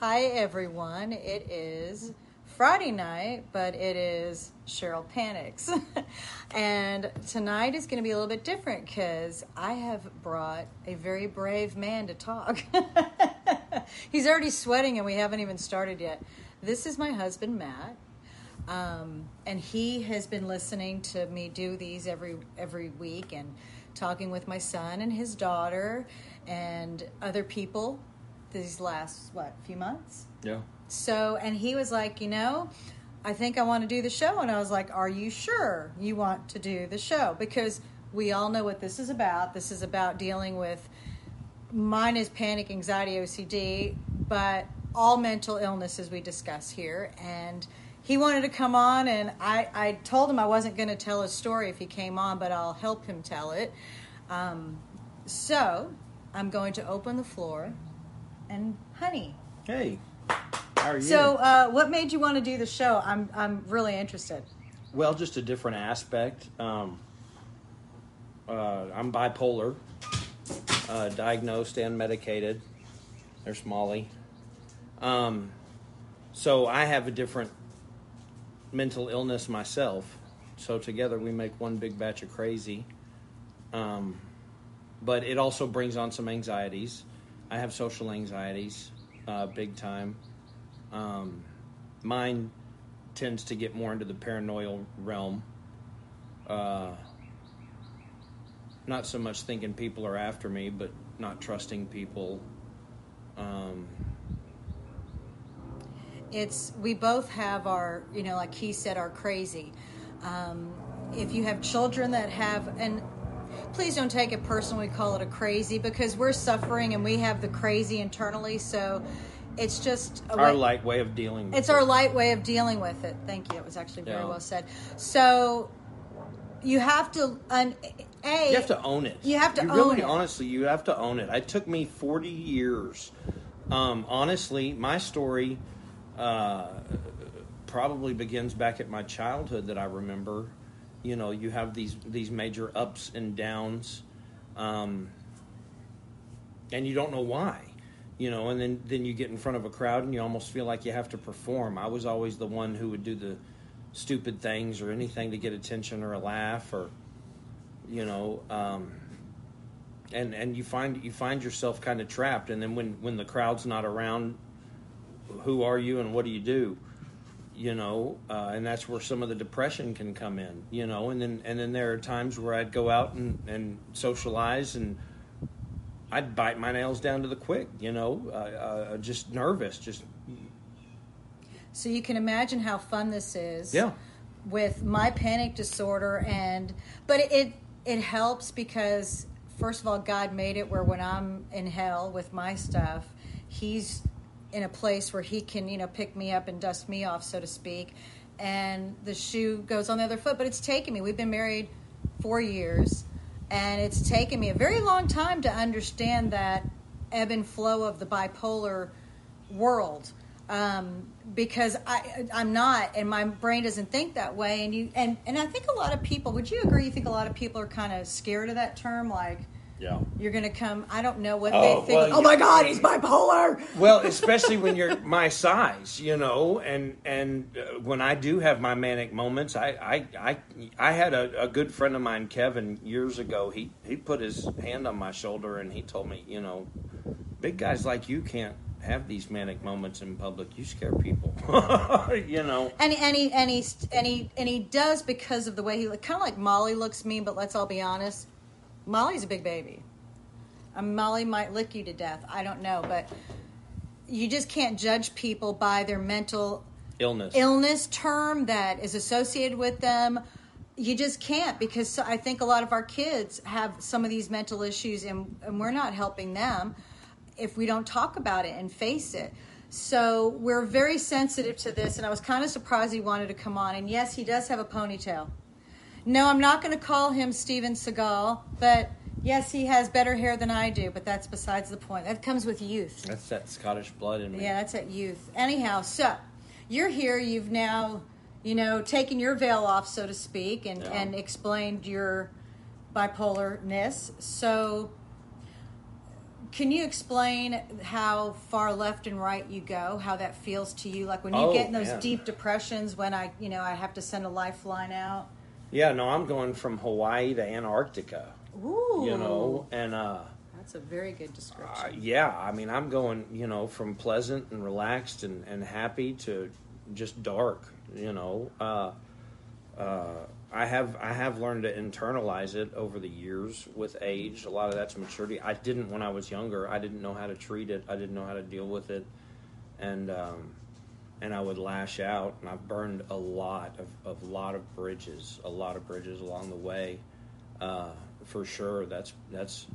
Hi, everyone. It is Friday night, but it is Cheryl Panics. and tonight is going to be a little bit different because I have brought a very brave man to talk. He's already sweating and we haven't even started yet. This is my husband, Matt. Um, and he has been listening to me do these every every week and talking with my son and his daughter and other people these last what few months? Yeah. so and he was like you know i think i want to do the show. And i was like are you sure you want to do the show? Because we all know what this is about. This is about dealing with mine is panic anxiety ocd but all mental illnesses we discuss here. And he wanted to come on and i, I told him i wasn't going to tell his story if he came on but i'll help him tell it. Um, so i'm going to open the floor and honey Hey, how are you? so uh, what made you want to do the show i'm, I'm really interested well, just a different aspect. Um, uh, I'm bipolar, uh, diagnosed and medicated. There's Molly. Um, so I have a different mental illness myself. So together we make one big batch of crazy. Um, but it also brings on some anxieties. I have social anxieties, uh, big time. Um, mine tends to get more into the paranoid realm. Uh, not so much thinking people are after me, but not trusting people. Um, it's we both have our you know like he said our crazy um, if you have children that have and please don't take it personally call it a crazy because we're suffering and we have the crazy internally so it's just a our way- light way of dealing. With it. it's it. our light way of dealing with it thank you it was actually very Yeah. well said so you have to un, a You have to own it. You have to You really, it. honestly, you have to own it. It took me 40 years. Um, honestly, my story uh, probably begins back at my childhood that I remember. You know, you have these these major ups and downs, um, and you don't know why. You know, and then then you get in front of a crowd and you almost feel like you have to perform. I was always the one who would do the stupid things or anything to get attention or a laugh or you know um, and and you find you find yourself kind of trapped and then when when the crowd's not around who are you and what do you do you know uh, and that's where some of the depression can come in you know and then and then there are times where i'd go out and and socialize and i'd bite my nails down to the quick you know uh, uh, just nervous just. So you can imagine how fun this is yeah. with my panic disorder and but it, it it helps because first of all god made it where when i'm in hell with my stuff he's in a place where he can you know pick me up and dust me off so to speak and the shoe goes on the other foot but it's taken me we've been married four years and it's taken me a very long time to understand that ebb and flow of the bipolar world um, because I I'm not, and my brain doesn't think that way. And you and and I think a lot of people. Would you agree? You think a lot of people are kind of scared of that term, like yeah you're going to come. I don't know what Oh, they think. well, oh my. God, he's bipolar. well, especially when you're my size, you know, and and uh, when I do have my manic moments, I I I, I had a, a good friend of mine, Kevin, years ago. He he put his hand on my shoulder and he told me, you know, big guys like you can't have these manic moments in public. You scare people, you know. And and he and he and he and he does because of the way he look. Kind of like Molly looks mean, but let's all be honest. Molly's a big baby. Mean, Molly might lick you to death. I don't know, but you just can't judge people by their mental Illness. illness term that is associated with them. You just can't because so- I think a lot of our kids have some of these mental issues and, and we're not helping them if we don't talk about it and face it. So we're very sensitive to this, and I was kind of surprised he wanted to come on. And yes, he does have a ponytail. No, I'm not going to call him Steven Seagal, but yes, he has better hair than I do, but that's besides the point. That comes with youth. That's that Scottish blood in me. Yeah, that's that youth. Anyhow, so you're here. You've now, you know, taken your veil off, so to speak, and Yeah. and explained your bipolarness. So Can you explain how far left and right you go? How that feels to you? Like when you Oh, get in those man. deep depressions, when I, you know, I have to send a lifeline out. Yeah, no, I'm going from Hawaii to Antarctica. Ooh, You know, and uh, that's a very good description. uh, yeah, I mean, I'm going, you know, from pleasant and relaxed and, and happy to just dark. You know, uh, uh, I have I have learned to internalize it over the years with age. A lot of that's maturity. I didn't when I was younger. I didn't know how to treat it. I didn't know how to deal with it, and um, and I would lash out. And I've burned a lot of of lot of bridges, a lot of bridges along the way, uh, for sure. That's that's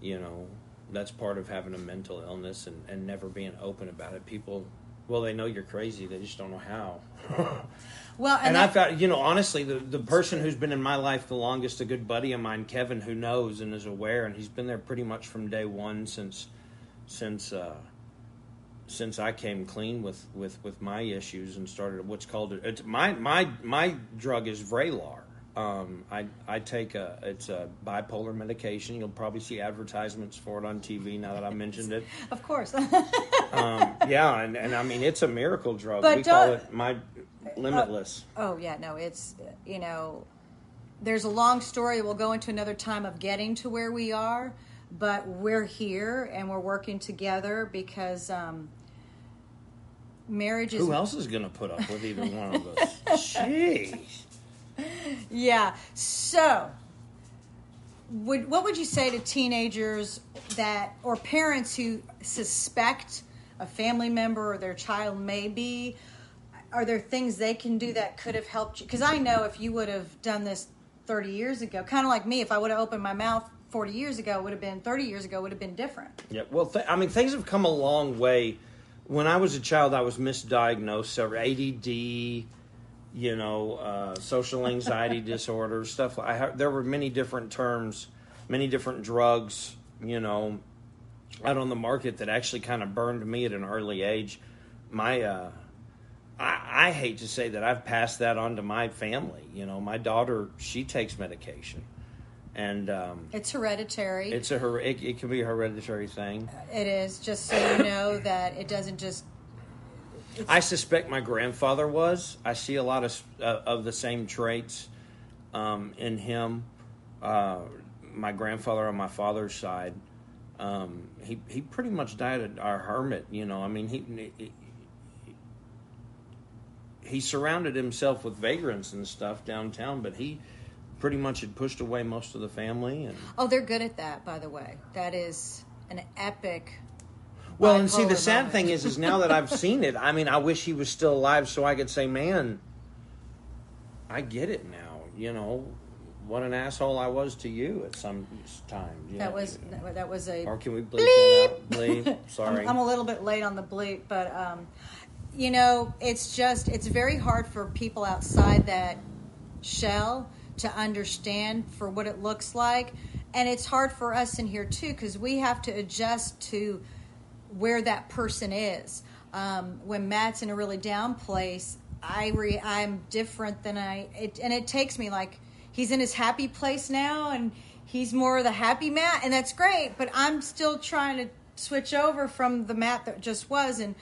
you know that's part of having a mental illness and, and never being open about it. People, well, they know you're crazy. They just don't know how. well, And and, I that- found, you know, honestly, the, the person who's been in my life the longest, a good buddy of mine, Kevin, who knows and is aware, and he's been there pretty much from day one since, since, uh, since I came clean with, with, with my issues and started what's called it's my my my drug is Vraylar. Um, I I take a it's a bipolar medication. You'll probably see advertisements for it on TV now that I mentioned it. of course. Um, yeah, and, and I mean it's a miracle drug. But we call it my limitless. oh yeah, no, it's you know, there's a long story. We'll go into another time of getting to where we are, but we're here and we're working together because um, marriage is Who else is going to put up with either one of us? Jeez. Yeah. So, would what would you say to teenagers that or parents who suspect a family member or their child may be? Are there things they can do that could have helped you? Because I know if you would have done this 30 years ago, kind of like me, if I would have opened my mouth 40 years ago, would have been 30 years ago, would have been different. Yeah, well, th- I mean, things have come a long way. When I was a child, I was misdiagnosed. So ADD, you know, uh, social anxiety disorder, stuff. I ha- there were many different terms, many different drugs, you know, out on the market that actually kind of burned me at an early age. My, uh, I, I hate to say that I've passed that on to my family. You know, my daughter, she takes medication, and um, It's hereditary. it's a her- it, it can be a hereditary thing. it is, just so you know that it doesn't just. I suspect my grandfather was. I see a lot of uh, of the same traits um, in him. Uh, my grandfather on my father's side, um, he he pretty much died a, a hermit. You know, I mean he. he he surrounded himself with vagrants and stuff downtown, but he pretty much had pushed away most of the family and Oh, they're good at that, by the way. That is an epic. Well, and see, the sad moment. thing is, is now that I've seen it, I mean, I wish he was still alive so I could say, man, I get it now. You know, what an asshole I was to you at some time. You That was that was a. Or can we bleep that out? Bleep. Sorry. I'm, I'm a little bit late on the bleep, but um, you know, it's just it's very hard for people outside that shell to understand for what it looks like, and it's hard for us in here too because we have to adjust to where that person is. Um, when Matt's in a really down place, I re- I'm different than I, it, and it takes me like he's in his happy place now, and he's more the happy Matt, and that's great. But I'm still trying to switch over from the Matt that just was, and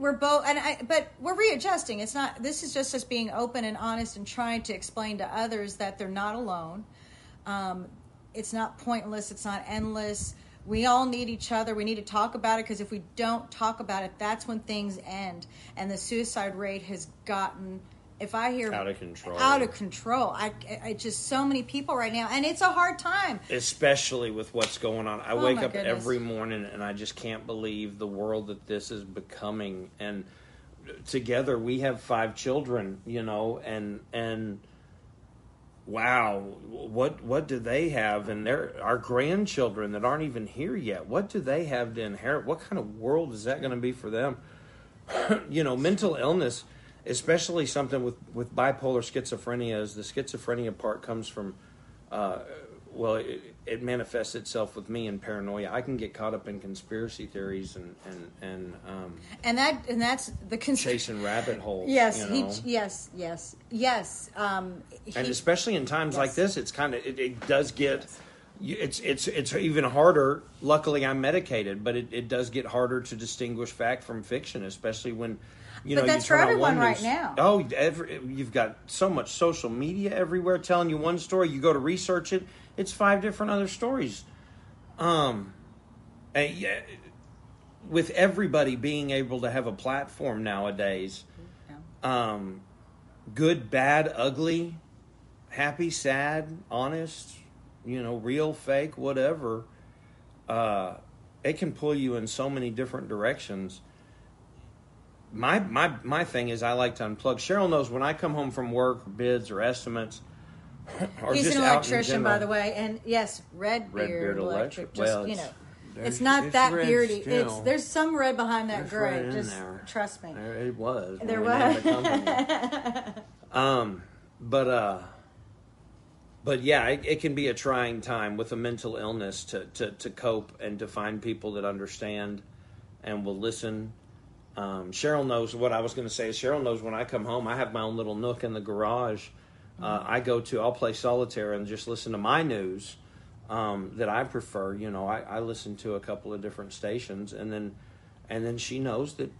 we're both and I but we're readjusting. It's not this is just us being open and honest and trying to explain to others that they're not alone. Um, it's not pointless, it's not endless. We all need each other. We need to talk about it because if we don't talk about it, that's when things end. And the suicide rate has gotten if I hear Out of control. out of control. I, I just so many people right now, and it's a hard time. Especially with what's going on. I Oh, wake up goodness. every morning and I just can't believe the world that this is becoming. And together we have five children, you know, and and wow, what what do they have? And their our grandchildren that aren't even here yet. What do they have to inherit? What kind of world is that going to be for them? you know, mental illness, especially something with with bipolar schizophrenia, is the schizophrenia part comes from. Uh, well, it, it manifests itself with me in paranoia. I can get caught up in conspiracy theories and and and um, And that and that's the cons- chasing rabbit holes. Yes, you he, know? yes, yes, yes. Um, and especially in times like this, it's kind of it, it does get you- it's it's it's even harder. Luckily, I'm medicated, but it, it does get harder to distinguish fact from fiction, especially when you But know that's for on one everyone right news- now. Oh, every, you've got so much social media everywhere telling you one story. You go to research it, it's five different other stories. Um, and yeah, with everybody being able to have a platform nowadays, um, good, bad, ugly, happy, sad, honest, you know, real, fake, whatever, uh, it can pull you in so many different directions. My my my thing is I like to unplug. Cheryl knows when I come home from work, bids or estimates, or He's an electrician, by the way, and yes, red beard, Red beard electric. electric. Just Well, you it's- know, it's not it's that beardy. It's there's some red behind that gray. in Just there. trust me. There It was. There the was. um, but uh, but yeah, it, it can be a trying time with a mental illness to, to, to cope and to find people that understand and will listen. Um, Cheryl knows what I was going to say. Cheryl knows when I come home, I have my own little nook in the garage. Uh, I go to, I'll play solitaire and just listen to my news um, that I prefer. You know, I, I listen to a couple of different stations, and then and then she knows that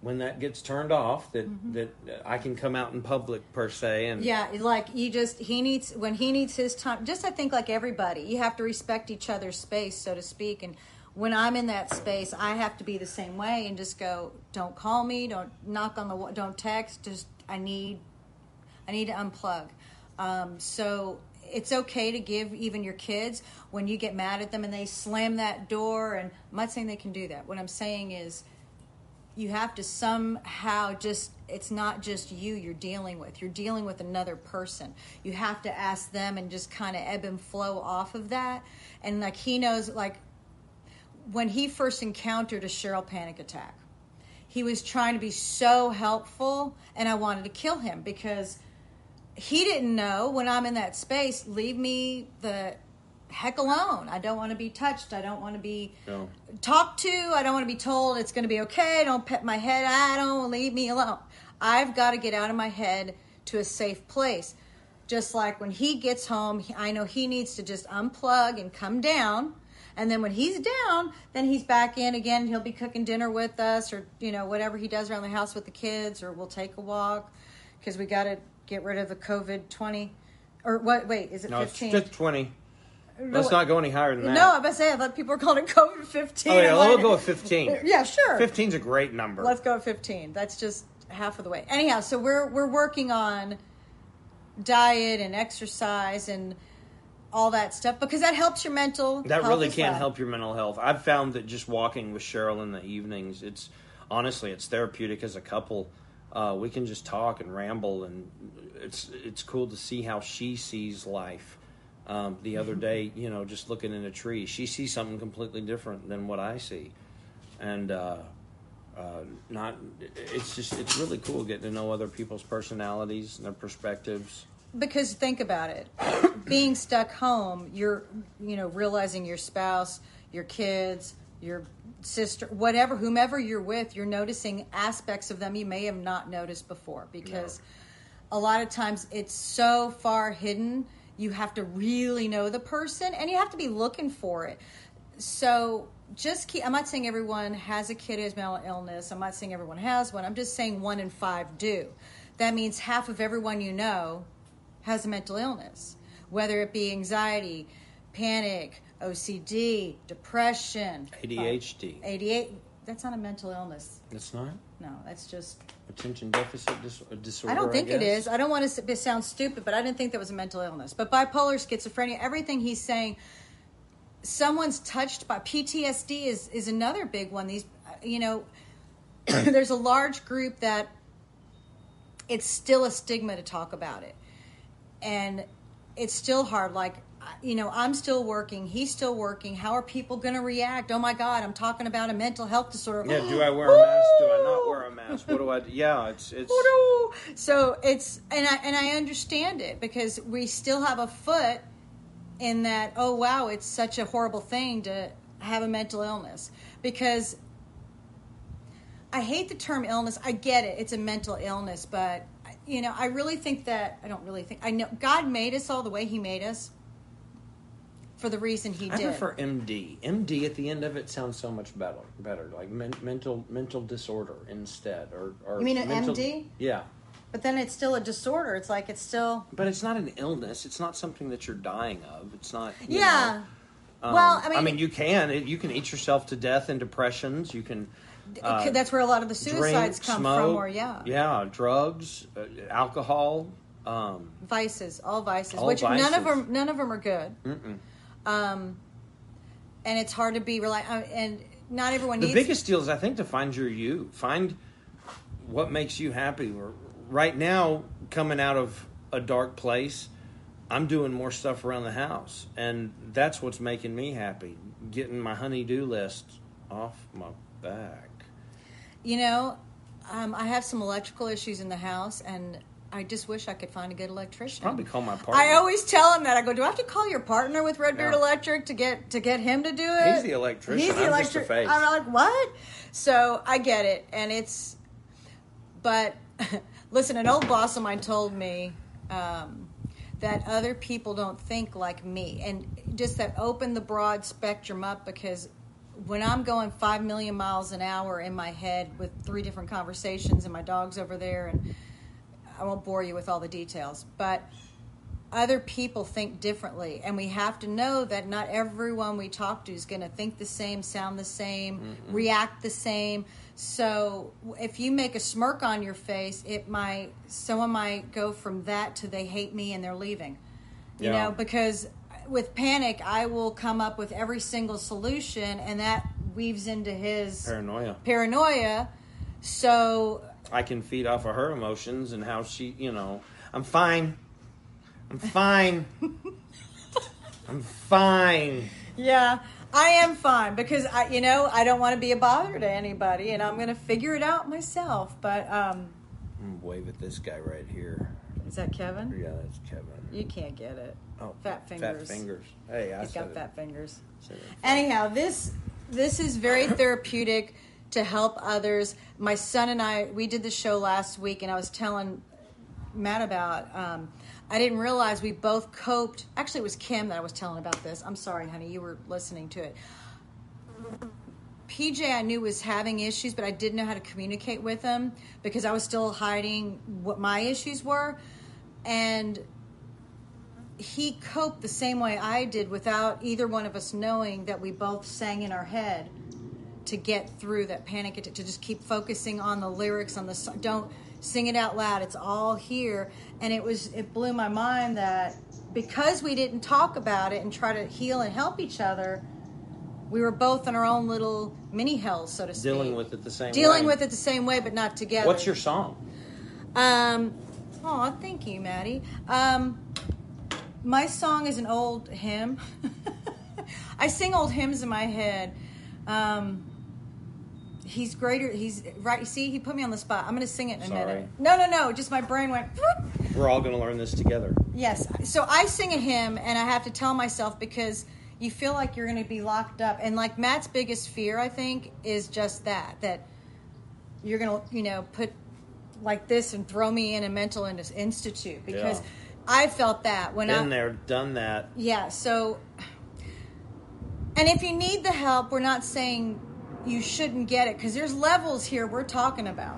when that gets turned off, that that I can come out in public per se, and Yeah, like you just he needs when he needs his time. Just I think like everybody, you have to respect each other's space, so to speak. And when I'm in that space, I have to be the same way and just go. Don't call me. Don't knock on the. Don't text. Just I need. I need to unplug. Um, so it's okay to give even your kids when you get mad at them and they slam that door. And I'm not saying they can do that. What I'm saying is you have to somehow just it's not just you you're dealing with you're dealing with another person you have to ask them and just kind of ebb and flow off of that and like he knows like when he first encountered a cheryl panic attack he was trying to be so helpful and i wanted to kill him because he didn't know when i'm in that space leave me the heck alone i don't want to be touched i don't want to be No. talked to. I don't want to be told it's going to be okay. Don't pet my head. I don't leave me alone. I've got to get out of my head to a safe place. Just like when he gets home, I know he needs to just unplug and come down. And then when he's down, then he's back in again. He'll be cooking dinner with us or, you know, whatever he does around the house with the kids, or we'll take a walk because we got to get rid of the COVID 20. Or what? Wait, is it no, it's 15? just twenty. Let's not go any higher than that. No, I'm about to say, I thought people were calling it COVID 15. Oh yeah, we'll go with fifteen. Yeah, sure. 15's a great number. Let's go at 15. That's just half of the way. Anyhow, so we're we're working on diet and exercise and all that stuff because that helps your mental. that really can well. help your mental health. I've found that just walking with Cheryl in the evenings, it's honestly it's therapeutic as a couple. Uh, we can just talk and ramble, and it's it's cool to see how she sees life. Um, the other day, you know, just looking in a tree, she sees something completely different than what I see, and uh, uh, not. It's just it's really cool getting to know other people's personalities and their perspectives. Because think about it. Being stuck home you're you know realizing your spouse your kids your sister whatever whomever you're with you're noticing aspects of them you may have not noticed before because a lot of times it's so far hidden you have to really know the person and you have to be looking for it. So just keep i'm not saying everyone has a kid has mental illness. I'm not saying everyone has one. I'm just saying one in five do. That means half of everyone you know has a mental illness, whether it be anxiety, panic, OCD, depression, ADHD. ADHD. That's not a mental illness. It's not No, that's just. attention deficit dis- disorder. I don't think it guess. is. I don't want to s- sound stupid, but I didn't think that was a mental illness. But bipolar, schizophrenia, everything he's saying, someone's touched by PTSD is is another big one. These, uh, you know, there's a large group that it's still a stigma to talk about it, and it's still hard. Like, you know, I'm still working. He's still working. How are people going to react? Oh my God, I'm talking about a mental health disorder. Yeah, do I wear a mask? Do I not wear a mask? What do I? do? Yeah, it's it's. So it's and I and I understand it because we still have a foot in that. Oh wow, it's such a horrible thing to have a mental illness because I hate the term illness. I get it; it's a mental illness, but you know, I really think that I don't really think I know God made us all the way He made us for the reason he I did. prefer MD. MD at the end of it sounds so much better. Better, like men, mental mental disorder instead, or, or You mean an mental, MD? Yeah, but then it's still a disorder. It's like it's still but it's not an illness. It's not something that you're dying of. It's not. yeah. know, um, well, I mean, you can you can eat yourself to death in depressions. You can. Uh, that's where a lot of the suicides drink, come smoke, from. Or yeah, yeah, drugs, uh, alcohol. Um, vices, all vices, All which none of them none of them are good. Um, and it's hard to be rely uh, and not everyone. The biggest deal is, I think, to find your you. Find what makes you happy. Right now, coming out of a dark place, I'm doing more stuff around the house, and that's what's making me happy. Getting my honey-do list off my back. You know, um, I have some electrical issues in the house, and I just wish I could find a good electrician. Probably call my partner. I always tell him that. I go, "Do I have to call your partner with Red Beard Yeah. Electric to get to get him to do it?" He's the electrician. He's the I'm just the electric. face. I'm like, "What?" So I get it, and it's. But listen, an old boss of mine told me um, that other people don't think like me, and just that open the broad spectrum up because when I'm going five million miles an hour in my head with three different conversations and my dog's over there, and I won't bore you with all the details, but other people think differently, and we have to know that not everyone we talk to is going to think the same, sound the same, react the same. So if you make a smirk on your face, it might someone might go from that to they hate me and they're leaving. You Yeah. know, because with panic, I will come up with every single solution, and that weaves into his Paranoia. paranoia. So I can feed off of her emotions and how she, you know, I'm fine. I'm fine. I'm fine. Yeah, I am fine because I, you know, I don't want to be a bother to anybody, and I'm going to figure it out myself. But um, I'm wave at this guy right here. is that Kevin? Yeah, that's Kevin. You can't get it. Oh, Fat fingers. Fat fingers. Hey, I He's got fat fingers. Anyhow, this this is very therapeutic to help others. My son and I, we did the show last week, and I was telling Matt about. Um, I didn't realize we both coped. Actually, it was Kim that I was telling about this. I'm sorry, honey, you were listening to it. PJ, I knew was having issues, but I didn't know how to communicate with him because I was still hiding what my issues were, and he coped the same way I did without either one of us knowing that we both sang in our head to get through that panic attack, to just keep focusing on the lyrics on the song. Don't sing it out loud. It's all here. And it was it blew my mind that because we didn't talk about it and try to heal and help each other, we were both in our own little mini hell, so to speak. Dealing with it the same Dealing way. with it the same way, but not together. What's your song? Um, oh, thank you, Maddie. Um, my song is an old hymn. I sing old hymns in my head. Um, he's greater. He's right. See, he put me on the spot. I'm going to sing it in a Sorry. minute. No, no, no. Just my brain went. whoop. We're all gonna learn this together. Yes. So I sing a hymn, and I have to tell myself because you feel like you're going to be locked up, and like Matt's biggest fear, I think, is just that that you're going to, you know, put like this and throw me in a mental in- institute because Yeah. I felt that when Been I there, done that. yeah. So, and if you need the help, we're not saying you shouldn't get it because there's levels here we're talking about.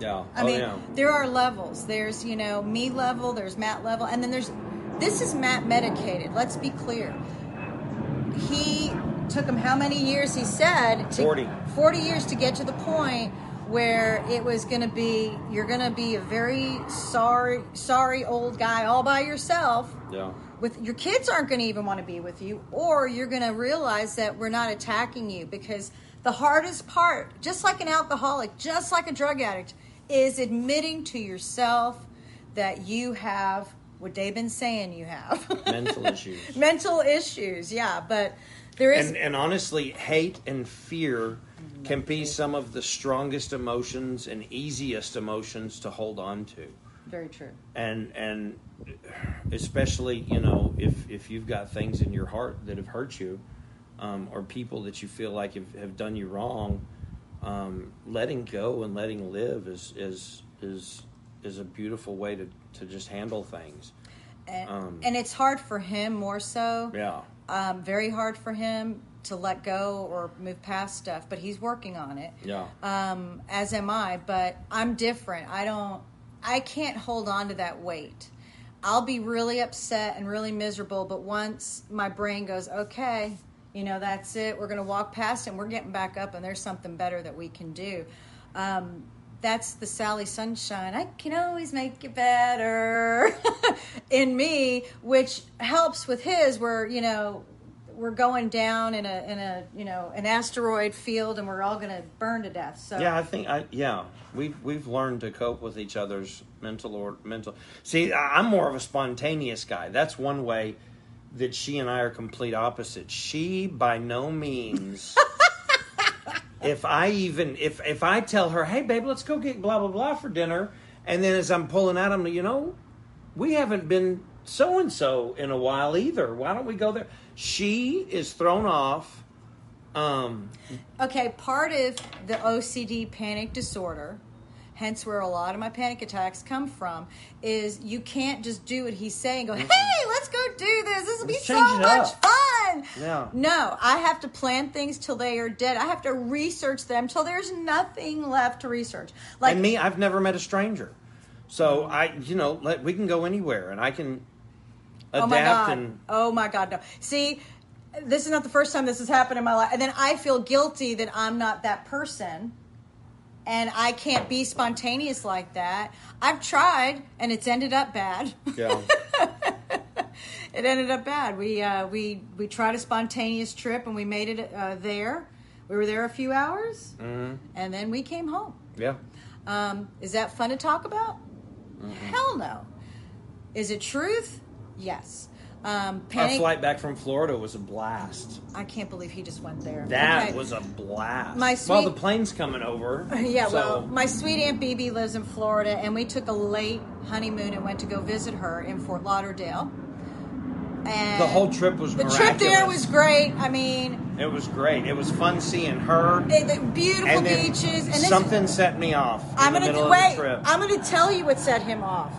Yeah. Oh, I oh mean, yeah. there are levels. There's, you know, me level, there's Matt level, and then there's this is Matt medicated. Let's be clear. He took him how many years he said? To, 40. 40 years to get to the point where it was going to be you're going to be a very sorry sorry old guy all by yourself Yeah. with your kids aren't going to even want to be with you or you're going to realize that we're not attacking you because the hardest part just like an alcoholic just like a drug addict is admitting to yourself that you have what they've been saying you have Mental issues. mental issues yeah but there is And and honestly, hate and fear can be some of the strongest emotions and easiest emotions to hold on to. very true. And and especially you know if if you've got things in your heart that have hurt you um, or people that you feel like have, have done you wrong um, letting go and letting live is is is is a beautiful way to, to just handle things. And, Um, and it's hard for him more so. Yeah. Um, very hard for him to let go or move past stuff, but he's working on it. Yeah. Um, as am I, but I'm different. I don't. I can't hold on to that weight. I'll be really upset and really miserable, but once my brain goes, okay, you know, that's it. We're going to walk past it and we're getting back up, and there's something better that we can do. Um, that's the Sally Sunshine. I can always make it better in me, which helps with his. Where you know we're going down in a in a you know an asteroid field, and we're all going to burn to death. So Yeah, I think I yeah we've we've learned to cope with each other's mental or mental. See, I'm more of a spontaneous guy. That's one way that she and I are complete opposites. She by no means. if I even if if I tell her, hey babe, let's go get blah blah blah for dinner, and then as I'm pulling out, I'm you know, we haven't been so and so in a while either. Why don't we go there? She is thrown off. Um, Okay, part of the OCD panic disorder, hence where a lot of my panic attacks come from, is you can't just do what he's saying. Go, hey, let's go do this. This will be so much up." fun. Yeah. No, I have to plan things till they are dead. I have to research them till there's nothing left to research. Like and me, I've never met a stranger, so I, you know, let, we can go anywhere, and I can Oh my god! and oh my god! No. See, this is not the first time this has happened in my life, and then I feel guilty that I'm not that person, and I can't be spontaneous like that. I've tried, and it's ended up bad. yeah. it ended up bad. We uh, we we tried a spontaneous trip, and we made it uh, there. We were there a few hours, Mhm. and then we came home. yeah. Um, is that fun to talk about? Hell no. Is it truth? Yes. Um, Our flight back from Florida was a blast. I can't believe he just went there. That Okay. was a blast. My well, sweet- the plane's coming over. Yeah, so- well, my sweet Aunt Bibi lives in Florida, and we took a late honeymoon and went to go visit her in Fort Lauderdale. And the whole trip was great. the trip there was great. I mean, It was great. It was fun seeing her. it, the beautiful and then beaches. And this, something set me off. In I'm the gonna middle wait. Of the trip. I'm gonna tell you what set him off.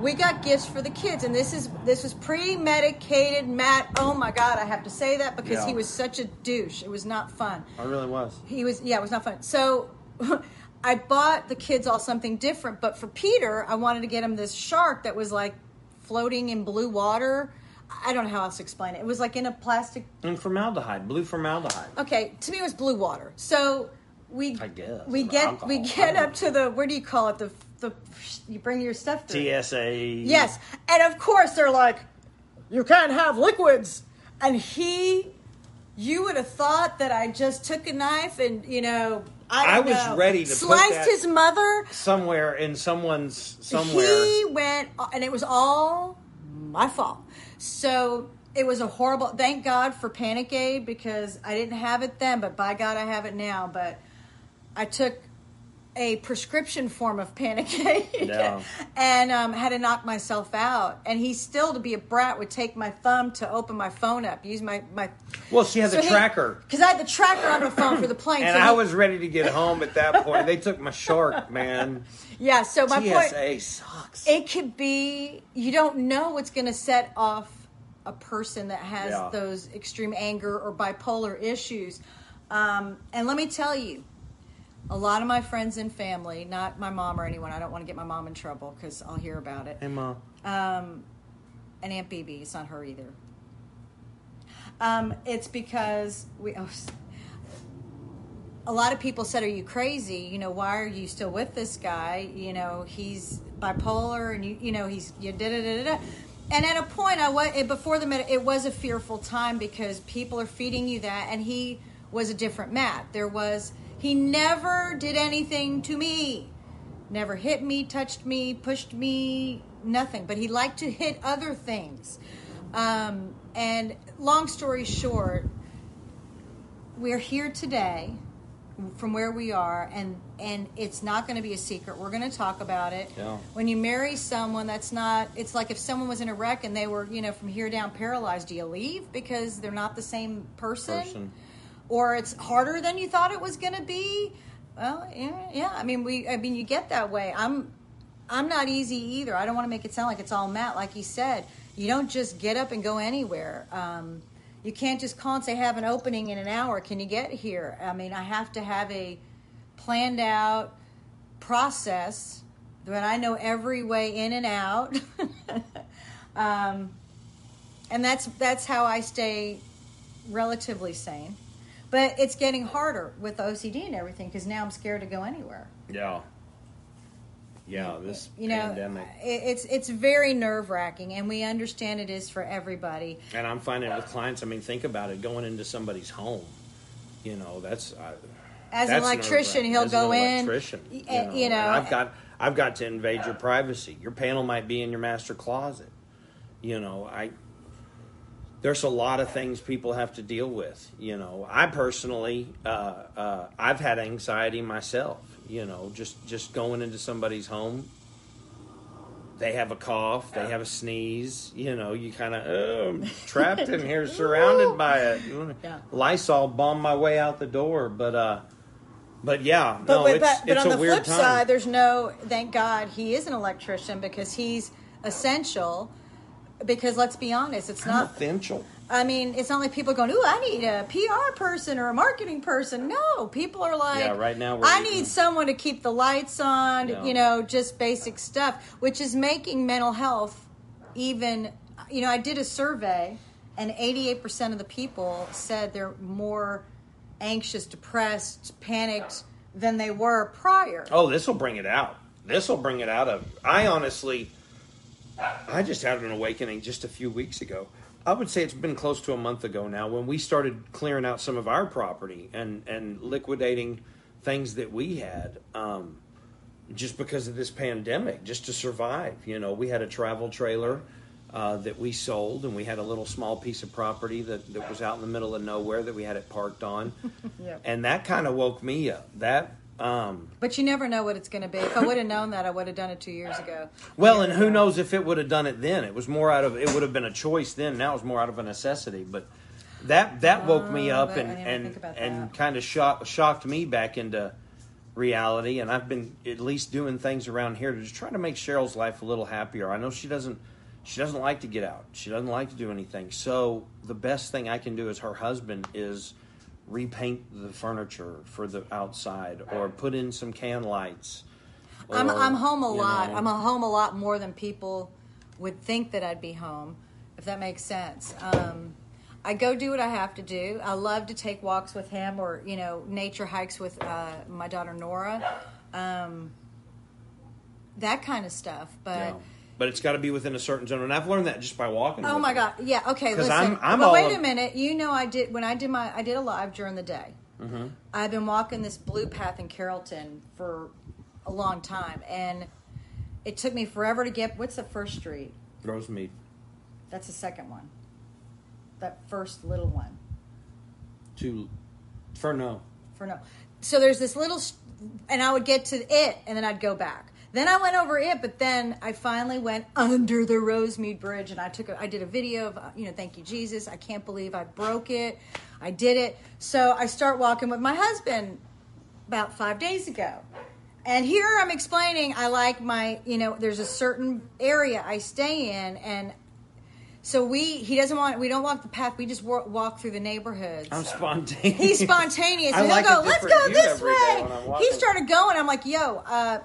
We got gifts for the kids, and this is this was premeditated. Matt, oh my God, I have to say that because Yeah. he was such a douche. It was not fun. I really was. He was, yeah, it was not fun. So I bought the kids all something different, but for Peter, I wanted to get him this shark that was like floating in blue water. I don't know how else to explain it. It was like in a plastic. And formaldehyde, blue formaldehyde. Okay, to me, it was blue water. So we, I guess. we get Alcohol. we get up to the where do you call it the the you bring your stuff through. TSA. Yes, and of course they're like, you can't have liquids. And he, you would have thought that I just took a knife and you know I, I was know, ready to sliced his mother. Somewhere in someone's somewhere. He went, and it was all my fault. So it was a horrible. Thank God for Panic Aid because I didn't have it then, but by God I have it now. But I took a prescription form of Panic Yeah. and um, had to knock myself out. And he still, to be a brat, would take my thumb to open my phone up, use my my. Well, she had the tracker. because I had the tracker on the phone for the plane. And so I he- was ready to get home at that point. They took my shark, man. yeah. So my point. TSA sucks. It could be you don't know what's going to set off a person that has Yeah. those extreme anger or bipolar issues. Um, and let me tell you, a lot of my friends and family, not my mom or anyone, I don't want to get my mom in trouble because I'll hear about it. Hey, mom. Um, and Aunt Bibi, it's not her either. Um, it's because we. Oh, a lot of people said, "Are you crazy? You know, why are you still with this guy? You know, he's bipolar, and you, you know, he's you da da da." da." And at a point, I was before the med- it was a fearful time because people are feeding you that, and he was a different Matt. There was he never did anything to me, never hit me, touched me, pushed me, nothing. But he liked to hit other things. Um, and long story short, we're here today from where we are and and it's not going to be a secret we're going to talk about it Yeah. when you marry someone that's not it's like if someone was in a wreck and they were you know from here down paralyzed do you leave because they're not the same person, Person. Or it's harder than you thought it was going to be well yeah, yeah i mean we i mean you get that way i'm i'm not easy either i don't want to make it sound like it's all matt like he said you don't just get up and go anywhere um, you can't just call and say have an opening in an hour. Can you get here? I mean, I have to have a planned out process that I know every way in and out. um, and that's that's how I stay relatively sane. But it's getting harder with OCD and everything because now I'm scared to go anywhere. Yeah. Yeah, this You know, pandemic. it's it's very nerve wracking, and we understand it is for everybody. And I'm finding with clients, I mean, think about it going into somebody's home. You know, that's. I, As an electrician, he'll As go in, electrician, you uh, know, you know, I've got I've got to invade your privacy. Your panel might be in your master closet. You know, I. There's a lot of things people have to deal with. You know, I personally, uh, uh, I've had anxiety myself. You know, just just going into somebody's home, they have a cough, they have a sneeze. You know, you kind of oh, I'm trapped in here, surrounded by it. Yeah. Lysol bombed my way out the door, but uh, but yeah, But, no, but, it's but, but it's on the flip time. side, there's no. Thank God he is an electrician because he's essential. Because let's be honest, it's I'm not. essential. I mean, it's not like people going, "Ooh, I need a PR person or a marketing person." No, people are like, Yeah, right now we're I eating- need someone to keep the lights on." Yeah. You know, just basic stuff, which is making mental health even. You know, I did a survey, and 88% of the people said they're more anxious, depressed, panicked than they were prior. Oh, this will bring it out. This will bring it out of. I honestly, I just had an awakening just a few weeks ago. I would say it's been close to a month ago now when we started clearing out some of our property and and liquidating things that we had. Um, just because of this pandemic, just to survive. You know, we had a travel trailer uh, that we sold, and we had a little small piece of property that, that was out in the middle of nowhere that we had it parked on, Yep. and that kind of woke me up. That um, But you never know what it's going to be. If I would have known that, I would have done it two years ago. Well, and who knows if it would have done it then? It was more out of it would have been a choice then. Now it's more out of a necessity. But that that woke me Oh, up and and and kind of shocked shocked me back into reality. And I've been at least doing things around here to just try to make Cheryl's life a little happier. I know she doesn't she doesn't like to get out. She doesn't like to do anything. So the best thing I can do as her husband is repaint the furniture for the outside or put in some can lights. I'm, I'm home a lot. know. I'm a home a lot more than people would think that I'd be home, if that makes sense. Um, I go do what I have to do. I love to take walks with him or, you know, nature hikes with uh, my daughter Nora. Um, that kind of stuff. But. Yeah. But it's got to be within a certain zone, and I've learned that just by walking. Oh my god! Yeah. Okay. Listen. I'm- I'm but wait of- a minute. You know, I did when I did my I did a live during the day. Mm-hmm. I've been walking this blue path in Carrollton for a long time, and it took me forever to get. What's the first street? Rosemead. That's the second one. That first little one. To for no. for no. So there's this little, and I would get to it, and then I'd go back. Then I went over it, but then I finally went under the Rosemead Bridge, and I took, a, I did a video of, you know, thank you Jesus. I can't believe I broke it. I did it. So I start walking with my husband about five days ago. And here I'm explaining I like my, you know, there's a certain area I stay in, and so we, he doesn't want, we don't walk the path, we just walk, walk through the neighborhoods. I'm spontaneous. He's spontaneous. I And like he'll go, let's go this way. when I'm walking. He started going. I'm like, yo, uh,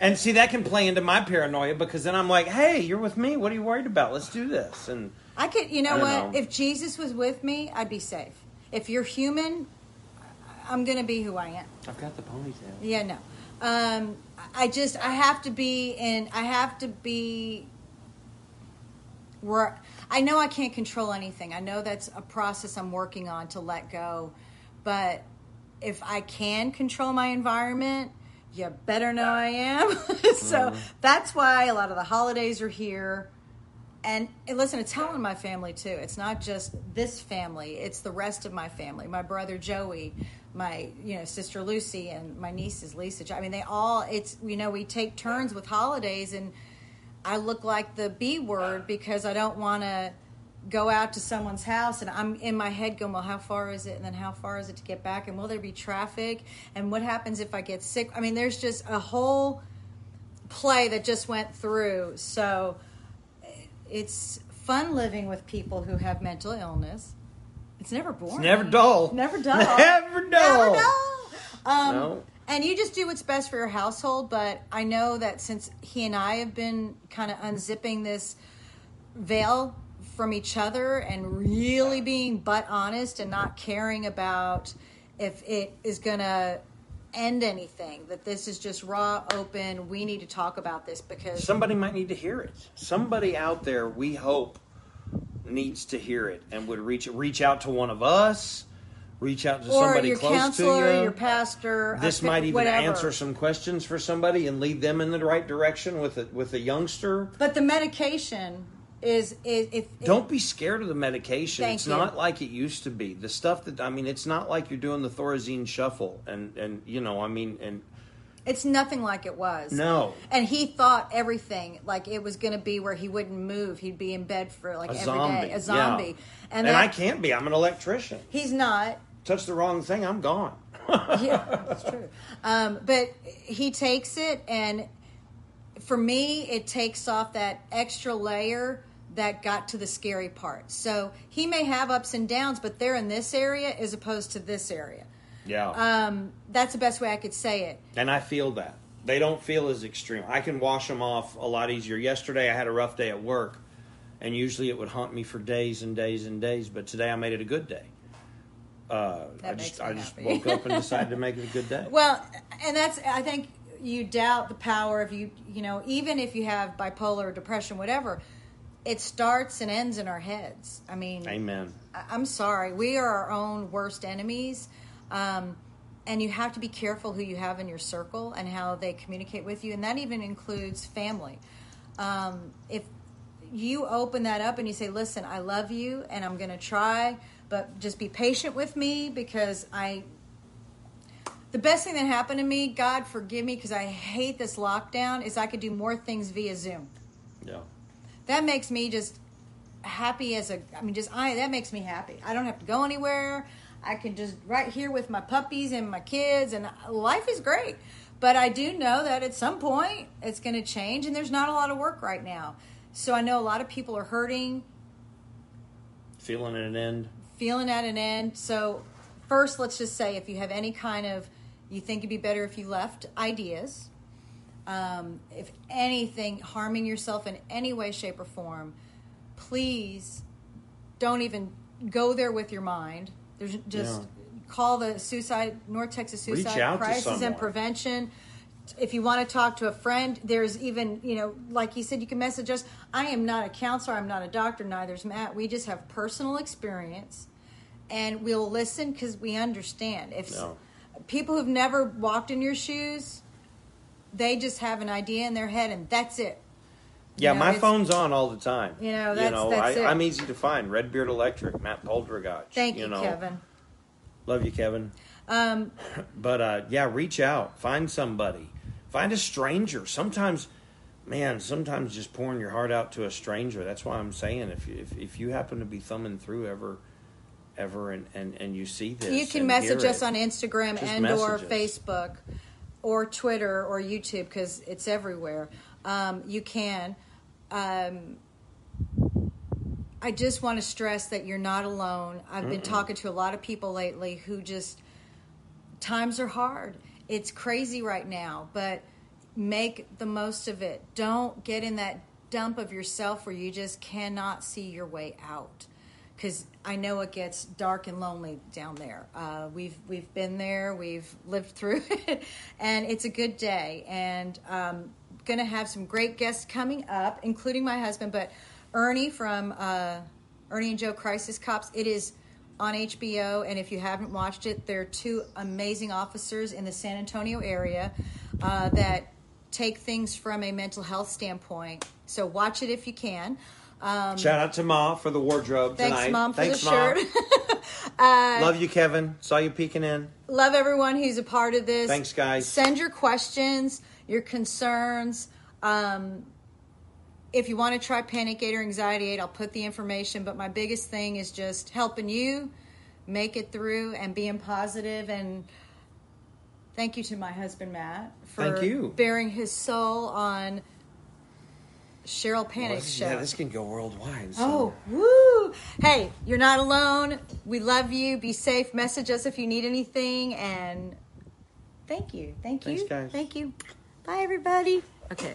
And see, that can play into my paranoia because then I'm like, "Hey, you're with me. What are you worried about? Let's do this." And I could, you know what? know. If Jesus was with me, I'd be safe. If you're human, I'm going to be who I am. I've got the ponytail. Yeah, no. Um, I just, I have to be in, I have to be where I know I can't control anything. I know that's a process I'm working on to let go. But if I can control my environment, you better know I am. so mm-hmm. that's why a lot of the holidays are here. And, and listen, it's telling my family too. It's not just this family; it's the rest of my family. My brother Joey, my you know sister Lucy, and my nieces Lisa. I mean, they all. It's you know we take turns with holidays, and I look like the B word because I don't want to go out to someone's house, and I'm in my head going, well, how far is it, and then how far is it to get back, and will there be traffic, and what happens if I get sick? I mean, there's just a whole play that just went through. So it's fun living with people who have mental illness. It's never boring. It's never dull. Never dull. Never dull. Never dull. Um, No. And you just do what's best for your household. But I know that since he and I have been kind of unzipping this veil from each other and really being butt honest and not caring about if it is going to end anything, that this is just raw, open. We need to talk about this because Somebody might need to hear it. Somebody out there, we hope, needs to hear it and would reach reach out to one of us, reach out to or somebody close to you. your pastor. this might even whatever. answer some questions for somebody and lead them in the right direction with a, with a youngster. But the medication is is if Don't be scared of the medication. Thank it's you. not like it used to be. The stuff that I mean, it's not like you're doing the Thorazine shuffle and and you know, I mean, and It's nothing like it was. No. And he thought everything like it was going to be where he wouldn't move. He'd be in bed for like a every zombie, day, a zombie. Yeah. And, And, that, I can't be. I'm an electrician. He's not. Touch the wrong thing, I'm gone. Yeah, that's true. Um, but he takes it, and for me, it takes off that extra layer that got to the scary part. So he may have ups and downs, but they're in this area as opposed to this area. Yeah. Um, that's the best way I could say it. And I feel that. They don't feel as extreme. I can wash them off a lot easier. Yesterday I had a rough day at work, and usually it would haunt me for days and days and days, but today I made it a good day. Uh, I just I just happy. woke up and decided to make it a good day. Well, and that's I think you doubt the power of you. You know, even if you have bipolar or depression, whatever, it starts and ends in our heads. I mean, Amen. I- I'm sorry, we are our own worst enemies. Um, and you have to be careful who you have in your circle and how they communicate with you, and that even includes family. Um, if you open that up and you say, "Listen, I love you, and I'm going to try, but just be patient with me because I." The best thing that happened to me, God forgive me, because I hate this lockdown, is I could do more things via Zoom Yeah. That makes me just happy as a i mean just i that makes me happy. I don't have to go anywhere. I can just right here with my puppies and my kids and life is great. But i do know that at some point it's going to change and there's not a lot of work right now. So i know a lot of people are hurting. Feeling at an end. feeling at an end. So first let's just say if you have any kind of you think it'd be better if you left ideas um, if anything harming yourself in any way shape or form please don't even go there with your mind. There's just Yeah. call the suicide north texas suicide crisis and prevention. If you want to talk to a friend there's even you know like you said you can message us. I am not a counselor i'm not a doctor Neither is matt. We just have personal experience and we'll listen because we understand. If No. people who've never walked in your shoes they just have an idea in their head and that's it You Yeah, know, my phone's on all the time. You know, that's- you know, that's I, it. I'm easy to find. Redbeard Electric, Matt Poldragach. thank you, know. kevin Love you, Kevin. um, But uh, yeah, reach out, find somebody, find a stranger. Sometimes, man, sometimes just pouring your heart out to a stranger. That's why I'm saying if you, if, if you happen to be thumbing through ever, ever, and and, and you see this, you can message us it, on instagram and or us. facebook or twitter or youtube because it's everywhere um, you can. Um, i just want to stress that you're not alone. I've been talking to a lot of people lately who just times are hard. It's crazy right now but make the most of it. Don't get in that dump of yourself where you just cannot see your way out because I know it gets dark and lonely down there. Uh, we've we've been there, we've lived through it, and it's a good day. And um, going to have some great guests coming up, including my husband, but Ernie from uh, Ernie and Joe Crisis Cops. It is on HBO, and if you haven't watched it, they're two amazing officers in the San Antonio area uh, that take things from a mental health standpoint. So watch it if you can. Um, Shout out to Ma for the wardrobe Thanks, tonight. Mom, for Thanks, the shirt. Uh, Love you, Kevin. Saw you peeking in. Love everyone who's a part of this. Thanks, guys. Send your questions, your concerns. Um, if you want to try Panic Aid or Anxiety Aid, I'll put the information. But my biggest thing is just helping you make it through and being positive. And thank you to my husband Matt for Thank you. bearing his soul on Cheryl Panic Well, Show. Yeah, this can go worldwide. so- Oh, woo! Hey, you're not alone. We love you. Be safe. Message us if you need anything. And thank you. Thank you. Thanks, guys. Thank you. Bye, everybody. Okay.